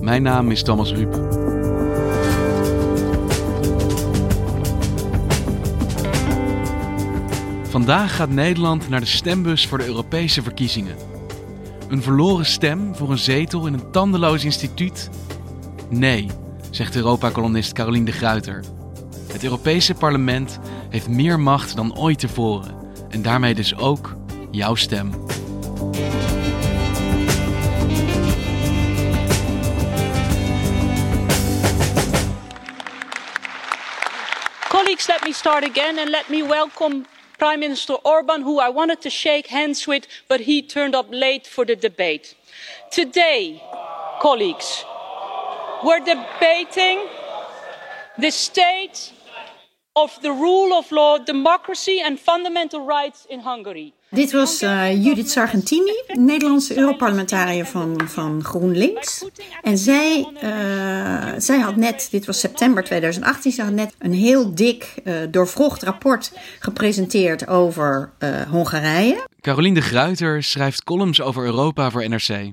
Mijn naam is Thomas Ruip. Vandaag gaat Nederland naar de stembus voor de Europese verkiezingen. Een verloren stem voor een zetel in een tandeloos instituut? Nee, zegt Europa-kolonist Caroline de Gruiter. Het Europese parlement heeft meer macht dan ooit tevoren. En daarmee dus ook jouw stem. Let me start again and let me welcome Prime Minister Orban, who I wanted to shake hands with, but he turned up late for the debate. Today, colleagues, we're debating the state of the rule of law, democracy and fundamental rights in Hungary. Dit was uh, Judith Sargentini, Nederlandse Europarlementariër van, van GroenLinks. En zij, uh, zij had net, dit was september 2018, ze had net een heel dik, uh, doorvrocht rapport gepresenteerd over Hongarije. Caroline de Gruiter schrijft columns over Europa voor NRC.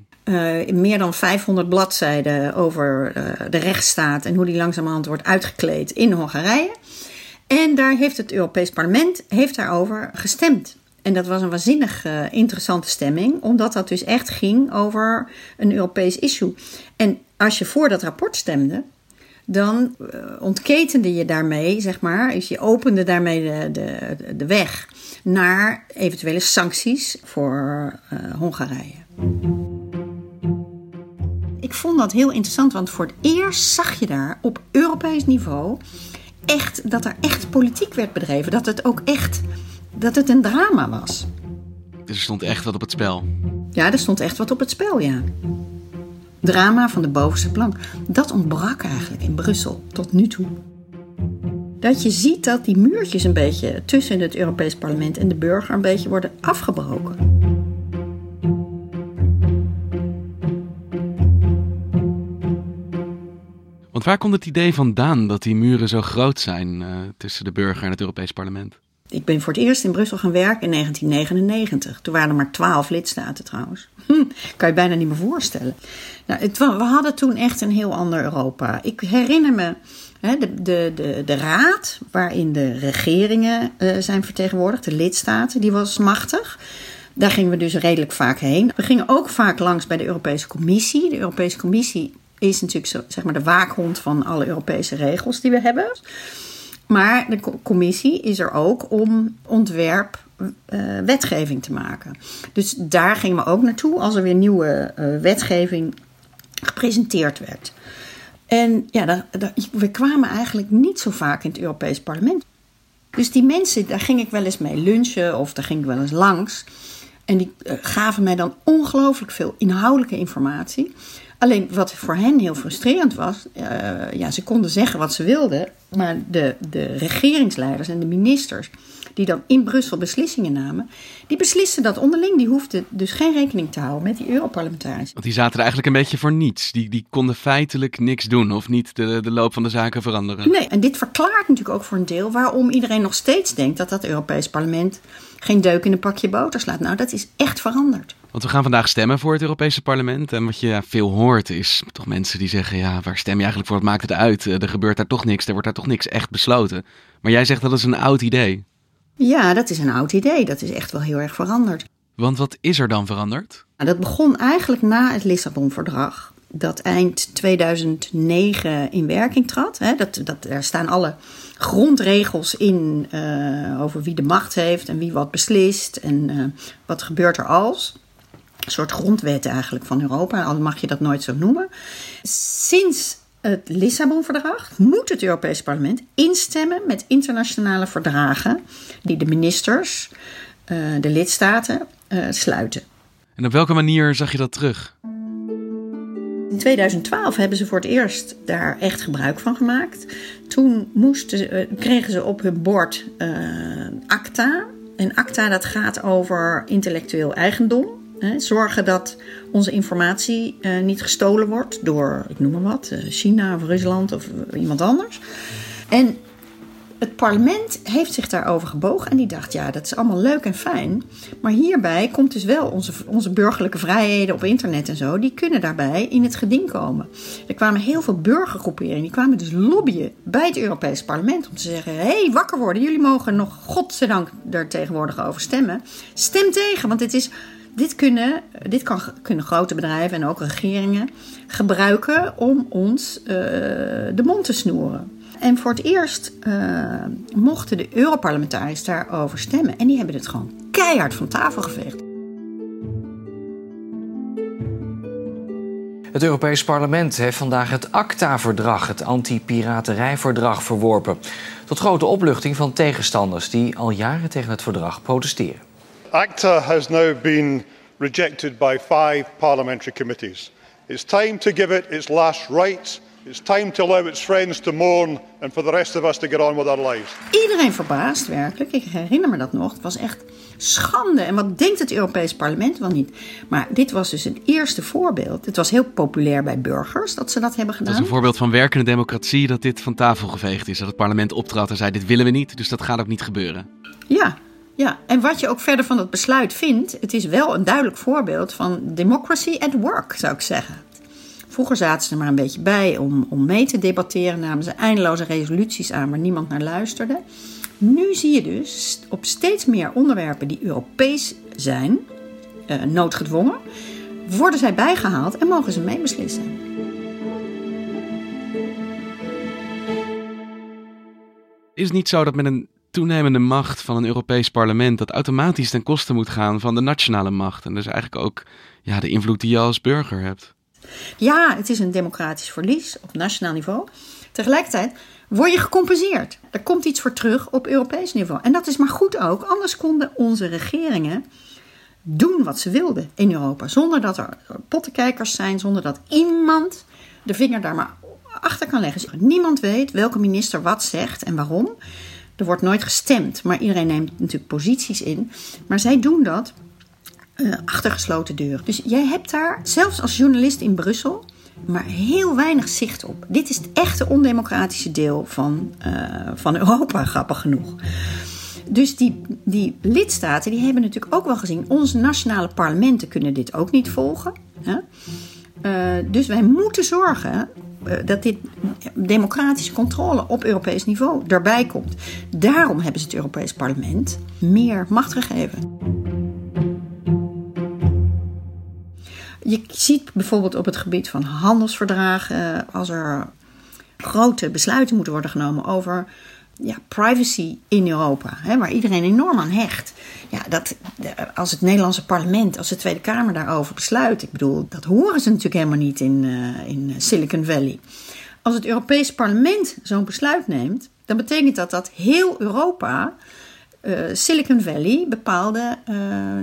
meer dan 500 bladzijden over de rechtsstaat en hoe die langzamerhand wordt uitgekleed in Hongarije. En daar heeft het Europees Parlement heeft daarover gestemd. En dat was een waanzinnig uh, interessante stemming, omdat dat dus echt ging over een Europees issue. En als je voor dat rapport stemde, dan uh, ontketende je daarmee, zeg maar, dus je opende daarmee de, de, de weg naar eventuele sancties voor uh, Hongarije. Ik vond dat heel interessant, want voor het eerst zag je daar op Europees niveau echt dat er echt politiek werd bedreven, dat het ook echt dat het een drama was. Dus er stond echt wat op het spel? Ja, er stond echt wat op het spel, ja. Drama van de bovenste plank. Dat ontbrak eigenlijk in Brussel tot nu toe. Dat je ziet dat die muurtjes een beetje tussen het Europees Parlement en de burger een beetje worden afgebroken. Want waar komt het idee vandaan dat die muren zo groot zijn uh, tussen de burger en het Europees Parlement? Ik ben voor het eerst in Brussel gaan werken in 1999. Toen waren er maar twaalf lidstaten trouwens. Hm, kan je bijna niet meer voorstellen. Nou, we hadden toen echt een heel ander Europa. Ik herinner me hè, de, de, de, de raad, waarin de regeringen uh, zijn vertegenwoordigd, de lidstaten, die was machtig. Daar gingen we dus redelijk vaak heen. We gingen ook vaak langs bij de Europese Commissie. De Europese Commissie is natuurlijk zo, zeg maar de waakhond van alle Europese regels die we hebben. Maar de commissie is er ook om ontwerp uh, wetgeving te maken. Dus daar gingen we ook naartoe als er weer nieuwe uh, wetgeving gepresenteerd werd. En ja, we kwamen eigenlijk niet zo vaak in het Europees Parlement. Dus die mensen, daar ging ik wel eens mee lunchen of daar ging ik wel eens langs. En die uh, gaven mij dan ongelooflijk veel inhoudelijke informatie. Alleen wat voor hen heel frustrerend was, uh, ja, ze konden zeggen wat ze wilden, maar de, de regeringsleiders en de ministers die dan in Brussel beslissingen namen, die beslisten dat onderling. Die hoefden dus geen rekening te houden met die Europarlementariërs. Want die zaten er eigenlijk een beetje voor niets. Die, die konden feitelijk niks doen of niet de, de loop van de zaken veranderen. Nee, en dit verklaart natuurlijk ook voor een deel waarom iedereen nog steeds denkt dat dat Europees Parlement geen deuk in een pakje boter slaat. Nou, dat is echt veranderd. Want we gaan vandaag stemmen voor het Europese parlement. En wat je veel hoort is toch mensen die zeggen... ja, waar stem je eigenlijk voor? Wat maakt het uit? Er gebeurt daar toch niks. Er wordt daar toch niks echt besloten. Maar jij zegt dat is een oud idee. Ja, dat is een oud idee. Dat is echt wel heel erg veranderd. Want wat is er dan veranderd? Nou, dat begon eigenlijk na het Lissabon-verdrag. dat eind 2009 in werking trad. Hè, dat, dat, er staan alle grondregels in uh, over wie de macht heeft en wie wat beslist en uh, wat gebeurt er als. Een soort grondwet eigenlijk van Europa, al mag je dat nooit zo noemen. Sinds het Lissabon-verdrag moet het Europese parlement instemmen met internationale verdragen die de ministers, uh, de lidstaten, sluiten. En op welke manier zag je dat terug? In 2012 hebben ze voor het eerst daar echt gebruik van gemaakt. Toen moesten, kregen ze op hun bord uh, ACTA. En ACTA dat gaat over intellectueel eigendom. Zorgen dat onze informatie uh, niet gestolen wordt door, ik noem maar wat, China of Rusland of iemand anders. En het parlement heeft zich daarover gebogen en die dacht, ja, dat is allemaal leuk en fijn. Maar hierbij komt dus wel onze, onze burgerlijke vrijheden op internet en zo, die kunnen daarbij in het geding komen. Er kwamen heel veel burgergroeperingen, die kwamen dus lobbyen bij het Europees parlement om te zeggen, hé, hey, wakker worden, jullie mogen nog, godzijdank, er tegenwoordig over stemmen. Stem tegen, want dit is... Dit, kunnen, dit kan, kunnen grote bedrijven en ook regeringen gebruiken om ons uh, de mond te snoeren. En voor het eerst uh, mochten de Europarlementariërs daarover stemmen. En die hebben het gewoon keihard van tafel geveegd. Het Europees Parlement heeft vandaag het ACTA-verdrag, het anti-piraterijverdrag, verworpen. Tot grote opluchting van tegenstanders die al jaren tegen het verdrag protesteren. ACTA has now been rejected by five parliamentary committees. It's time to give it its last rites It's time to allow its friends to mourn and for the rest of us to get on with our lives. Iedereen verbaasd, werkelijk. Ik herinner me dat nog. Het was echt schande. En wat denkt het Europees Parlement wel niet? Maar dit was dus het eerste voorbeeld. Het was heel populair bij burgers dat ze dat hebben gedaan. Dat is een voorbeeld van werkende democratie dat dit van tafel geveegd is. Dat het parlement optrad en zei: dit willen we niet, dus dat gaat ook niet gebeuren. Ja, ja, en wat je ook verder van het besluit vindt, het is wel een duidelijk voorbeeld van democracy at work, zou ik zeggen. Vroeger zaten ze er maar een beetje bij om, om mee te debatteren, namen ze eindeloze resoluties aan waar niemand naar luisterde. Nu zie je dus op steeds meer onderwerpen die Europees zijn, uh, noodgedwongen, worden zij bijgehaald en mogen ze meebeslissen. Is het niet zo dat met een toenemende macht van een Europees parlement dat automatisch ten koste moet gaan van de nationale macht en dus eigenlijk ook ja, de invloed die je als burger hebt? Ja, het is een democratisch verlies op nationaal niveau. Tegelijkertijd word je gecompenseerd. Er komt iets voor terug op Europees niveau. En dat is maar goed ook, anders konden onze regeringen doen wat ze wilden in Europa. Zonder dat er pottenkijkers zijn, zonder dat iemand de vinger daar maar achter kan leggen. Niemand weet welke minister wat zegt en waarom. Er wordt nooit gestemd, maar iedereen neemt natuurlijk posities in. Maar zij doen dat uh, achter gesloten deuren. Dus jij hebt daar, zelfs als journalist in Brussel, maar heel weinig zicht op. Dit is het echte ondemocratische deel van, uh, van Europa, grappig genoeg. Dus die, die lidstaten die hebben natuurlijk ook wel gezien, onze nationale parlementen kunnen dit ook niet volgen. Hè? Uh, dus wij moeten zorgen dat dit democratische controle op Europees niveau erbij komt. Daarom hebben ze het Europees Parlement meer macht gegeven. Je ziet bijvoorbeeld op het gebied van handelsverdragen, eh, als er grote besluiten moeten worden genomen over ja, privacy in Europa, hè, waar iedereen enorm aan hecht. Ja, dat, als het Nederlandse parlement, als de Tweede Kamer daarover besluit, ik bedoel, dat horen ze natuurlijk helemaal niet in, uh, in Silicon Valley. Als het Europees parlement zo'n besluit neemt, dan betekent dat dat heel Europa uh, Silicon Valley bepaalde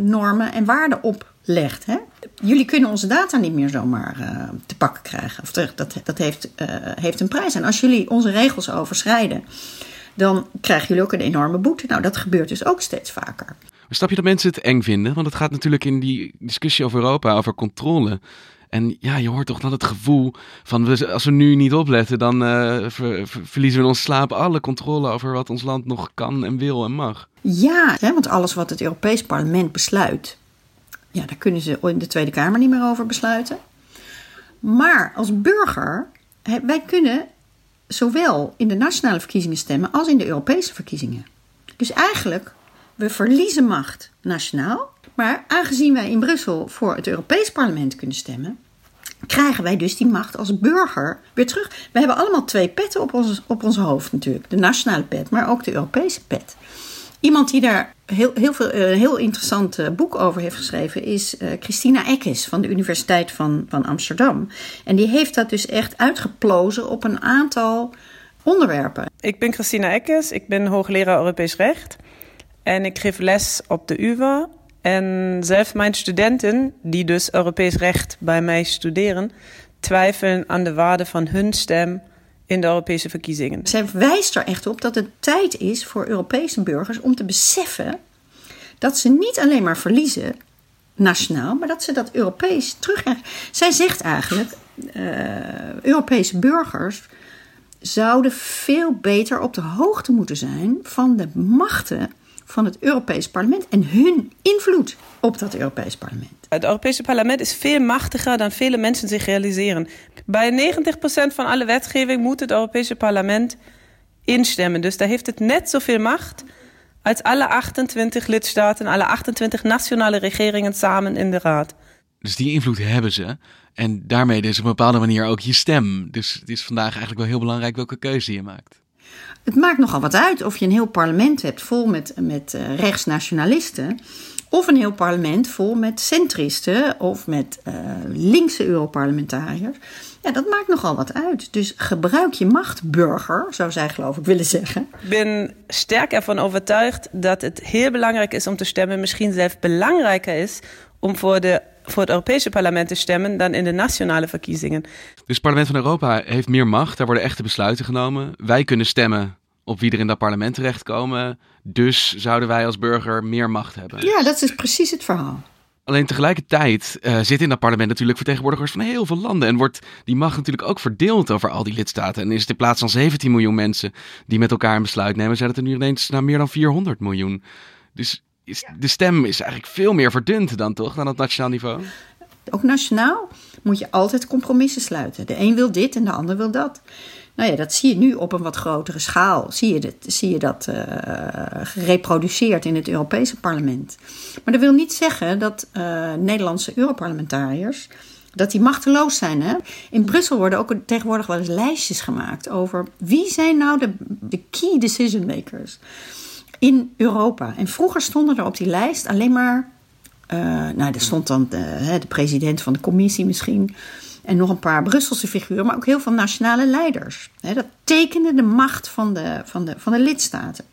normen en waarden oplegt. Hè? jullie kunnen onze data niet meer zomaar te pakken krijgen. Of dat, dat heeft, heeft een prijs. En als jullie onze regels overschrijden, dan krijgen jullie ook een enorme boete. Nou, dat gebeurt dus ook steeds vaker. Maar snap je dat mensen het eng vinden? Want het gaat natuurlijk in die discussie over Europa over controle. En ja, je hoort toch dan het gevoel van als we nu niet opletten, dan uh, ver, ver, verliezen we in ons slaap alle controle over wat ons land nog kan en wil en mag. Ja, hè, want alles wat het Europees Parlement besluit, ja, daar kunnen ze in de Tweede Kamer niet meer over besluiten. Maar als burger, wij kunnen zowel in de nationale verkiezingen stemmen als in de Europese verkiezingen. Dus eigenlijk, we verliezen macht nationaal. Maar aangezien wij in Brussel voor het Europees Parlement kunnen stemmen, krijgen wij dus die macht als burger weer terug. We hebben allemaal twee petten op ons, op ons hoofd natuurlijk. De nationale pet, maar ook de Europese pet. Iemand die daar heel, heel veel, een heel interessant eh, boek over heeft geschreven is uh, Christina Eckes van de Universiteit van, van Amsterdam. En die heeft dat dus echt uitgeplozen op een aantal onderwerpen. Ik ben Christina Eckes, ik ben hoogleraar Europees Recht. En ik geef les op de UvA. En zelf mijn studenten, die dus Europees Recht bij mij studeren, twijfelen aan de waarde van hun stem in de Europese verkiezingen. Zij wijst er echt op dat het tijd is voor Europese burgers om te beseffen dat ze niet alleen maar verliezen nationaal, maar dat ze dat Europees terug. Zij zegt eigenlijk: uh, Europese burgers zouden veel beter op de hoogte moeten zijn van de machten van het Europees Parlement en hun invloed op dat Europees Parlement. Het Europese Parlement is veel machtiger dan vele mensen zich realiseren. Bij 90% van alle wetgeving moet het Europese Parlement instemmen. Dus daar heeft het net zoveel macht als alle 28 lidstaten, alle 28 nationale regeringen samen in de Raad. Dus die invloed hebben ze. En daarmee dus op een bepaalde manier ook je stem. Dus het is vandaag eigenlijk wel heel belangrijk welke keuze je maakt. Het maakt nogal wat uit of je een heel parlement hebt vol met, met uh, rechtsnationalisten. Of een heel parlement vol met centristen of met uh, linkse Europarlementariërs. Ja, dat maakt nogal wat uit. Dus gebruik je macht, burger, zou zij geloof ik willen zeggen. Ik ben sterk ervan overtuigd dat het heel belangrijk is om te stemmen. Misschien zelfs belangrijker is om voor, de, voor het Europese parlement te stemmen dan in de nationale verkiezingen. Dus het parlement van Europa heeft meer macht. Daar worden echte besluiten genomen. Wij kunnen stemmen op wie er in dat parlement terechtkomen. Dus zouden wij als burger meer macht hebben. Ja, dat is precies het verhaal. Alleen tegelijkertijd uh, zitten in dat parlement natuurlijk vertegenwoordigers van heel veel landen. En wordt die macht natuurlijk ook verdeeld over al die lidstaten. En is het in plaats van 17 miljoen mensen die met elkaar een besluit nemen, zijn het er nu ineens naar meer dan 400 miljoen. Dus is, de stem is eigenlijk veel meer verdund dan toch, dan op nationaal niveau? Ook nationaal moet je altijd compromissen sluiten. De een wil dit en de ander wil dat. Nou ja, dat zie je nu op een wat grotere schaal. Zie je, dat, zie je dat uh, gereproduceerd in het Europese parlement. Maar dat wil niet zeggen dat uh, Nederlandse Europarlementariërs dat die machteloos zijn. Hè? In Brussel worden ook tegenwoordig wel eens lijstjes gemaakt over wie zijn nou de, de key decision makers in Europa. En vroeger stonden er op die lijst alleen maar, uh, nou, er stond dan de president van de commissie misschien. En nog een paar Brusselse figuren, maar ook heel veel nationale leiders. dat tekende de macht van de, van, de, van de lidstaten.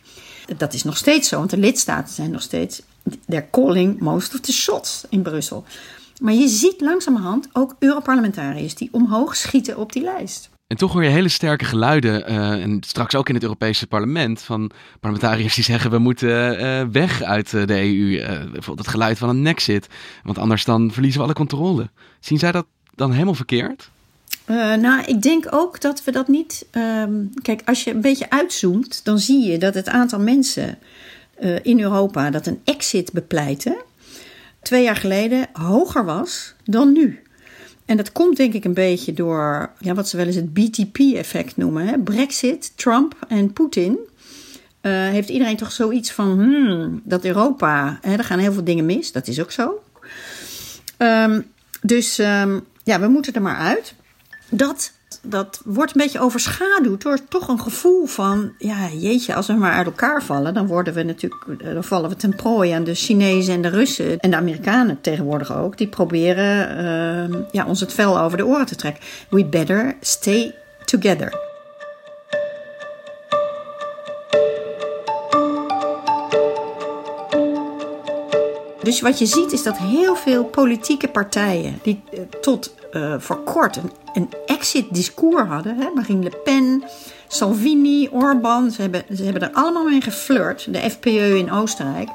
Dat is nog steeds zo, want de lidstaten zijn nog steeds. They're calling most of the shots in Brussel. Maar je ziet langzamerhand ook Europarlementariërs die omhoog schieten op die lijst. En toch hoor je hele sterke geluiden, uh, en straks ook in het Europese parlement, van parlementariërs die zeggen we moeten uh, weg uit de EU. Uh, het geluid van een nexit, want anders dan verliezen we alle controle. Zien zij dat dan helemaal verkeerd? Uh, nou, ik denk ook dat we dat niet. Um, kijk, als je een beetje uitzoomt, dan zie je dat het aantal mensen uh, in Europa dat een exit bepleiten, twee jaar geleden hoger was dan nu. En dat komt denk ik een beetje door ja, wat ze wel eens het BTP-effect noemen. Hè? Brexit, Trump en Poetin. Uh, heeft iedereen toch zoiets van hmm, dat Europa, hè, er gaan heel veel dingen mis. Dat is ook zo. Um, dus um, ja, we moeten er maar uit. Dat, dat wordt een beetje overschaduwd door toch een gevoel van, ja, jeetje, als we maar uit elkaar vallen, dan worden we natuurlijk, eh, dan vallen we ten prooi aan de Chinezen en de Russen en de Amerikanen tegenwoordig ook. Die proberen uh, ja, ons het vel over de oren te trekken. We better stay together. Dus wat je ziet is dat heel veel politieke partijen die eh, tot uh, voor kort een, exit-discours hadden. Hè? Marine Le Pen, Salvini, Orbán. Ze hebben, ze hebben er allemaal mee geflirt. De FPÖ in Oostenrijk.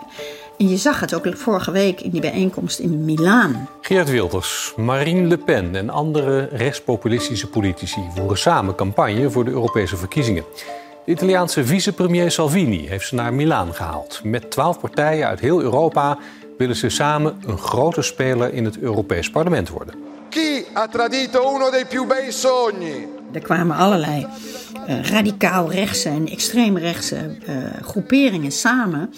En je zag het ook vorige week in die bijeenkomst in Milaan. Geert Wilders, Marine Le Pen en andere rechtspopulistische politici voeren samen campagne voor de Europese verkiezingen. De Italiaanse vicepremier Salvini heeft ze naar Milaan gehaald. Met twaalf partijen uit heel Europa willen ze samen een grote speler in het Europees Parlement worden. Ha tradito uno dei più bei sogni? Er kwamen allerlei uh, radicaal rechtse en extreem rechtse uh, groeperingen samen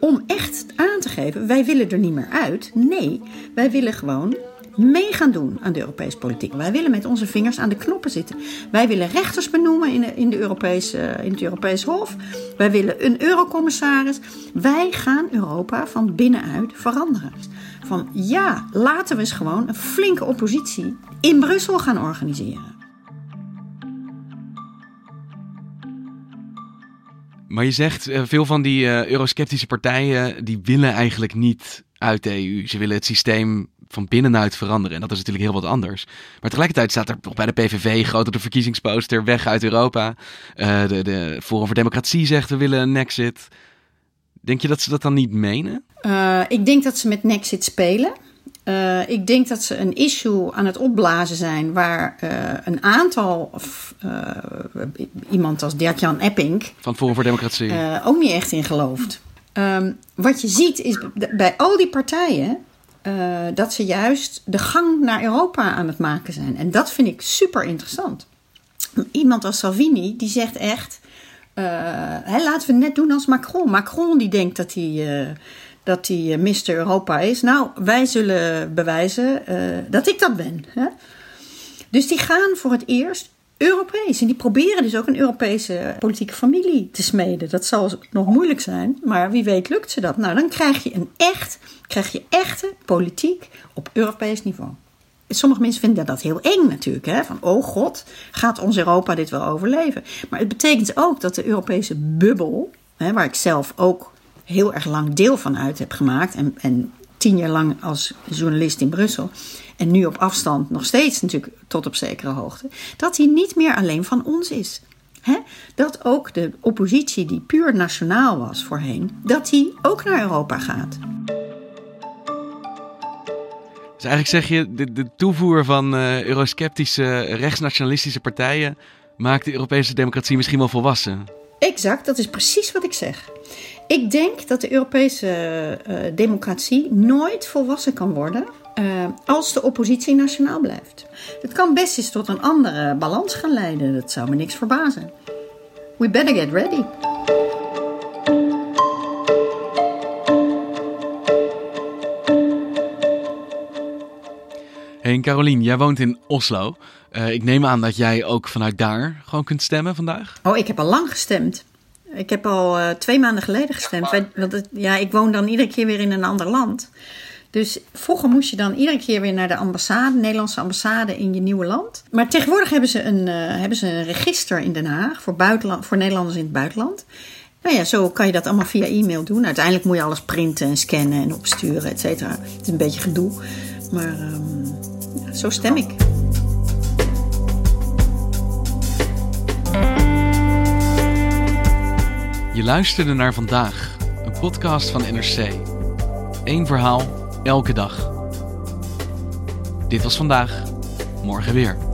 om echt aan te geven: wij willen er niet meer uit. Nee, wij willen gewoon mee gaan doen aan de Europese politiek. Wij willen met onze vingers aan de knoppen zitten. Wij willen rechters benoemen in, de, in, de Europese, in het Europees Hof. Wij willen een eurocommissaris. Wij gaan Europa van binnenuit veranderen. Van ja, laten we eens gewoon een flinke oppositie in Brussel gaan organiseren. Maar je zegt, uh, veel van die uh, eurosceptische partijen, die willen eigenlijk niet uit de EU. Ze willen het systeem van binnenuit veranderen. En dat is natuurlijk heel wat anders. Maar tegelijkertijd staat er nog bij de PVV groot op de verkiezingsposter weg uit Europa. De, de Forum voor Democratie zegt we willen een exit. Denk je dat ze dat dan niet menen? Uh, ik denk dat ze met Nexit spelen. Uh, ik denk dat ze een issue aan het opblazen zijn waar uh, een aantal, of, iemand als Dirk-Jan Epping... Van Forum voor Democratie. ook niet echt in gelooft. Um, wat je ziet is bij al die partijen dat ze juist de gang naar Europa aan het maken zijn. En dat vind ik super interessant. Iemand als Salvini die zegt echt... Hè, laten we net doen als Macron. Macron die denkt dat hij dat hij uh, Mr. Europa is. Nou, wij zullen bewijzen dat ik dat ben. Hè? Dus die gaan voor het eerst Europees. En die proberen dus ook een Europese politieke familie te smeden. Dat zal nog moeilijk zijn, maar wie weet lukt ze dat. Nou, dan krijg je een echt, krijg je echte politiek op Europees niveau. Sommige mensen vinden dat heel eng natuurlijk. Hè? Van, oh god, gaat ons Europa dit wel overleven? Maar het betekent ook dat de Europese bubbel, hè, waar ik zelf ook heel erg lang deel van uit heb gemaakt. En, en tien jaar lang als journalist in Brussel. En nu op afstand nog steeds natuurlijk tot op zekere hoogte. Dat hij niet meer alleen van ons is. Dat ook de oppositie die puur nationaal was voorheen, dat die ook naar Europa gaat. Dus eigenlijk zeg je, de, de toevoer van uh, eurosceptische rechtsnationalistische partijen maakt de Europese democratie misschien wel volwassen. Exact, dat is precies wat ik zeg. Ik denk dat de Europese uh, democratie nooit volwassen kan worden uh, als de oppositie nationaal blijft. Het kan best eens tot een andere balans gaan leiden. Dat zou me niks verbazen. We better get ready. Hey Carolien, jij woont in Oslo. Uh, ik neem aan dat jij ook vanuit daar gewoon kunt stemmen vandaag? Oh, ik heb al lang gestemd. Ik heb al uh, twee maanden geleden gestemd. Want het, ja, ik woon dan iedere keer weer in een ander land. Dus vroeger moest je dan iedere keer weer naar de ambassade, Nederlandse ambassade in je nieuwe land. Maar tegenwoordig hebben ze een, uh, hebben ze een register in Den Haag voor, buitenland, voor Nederlanders in het buitenland. Nou ja, zo kan je dat allemaal via e-mail doen. Uiteindelijk moet je alles printen en scannen en opsturen, et cetera. Het is een beetje gedoe. Maar um, ja, zo stem ik. Je luisterde naar vandaag, een podcast van NRC. Eén verhaal, elke dag. Dit was vandaag, morgen weer.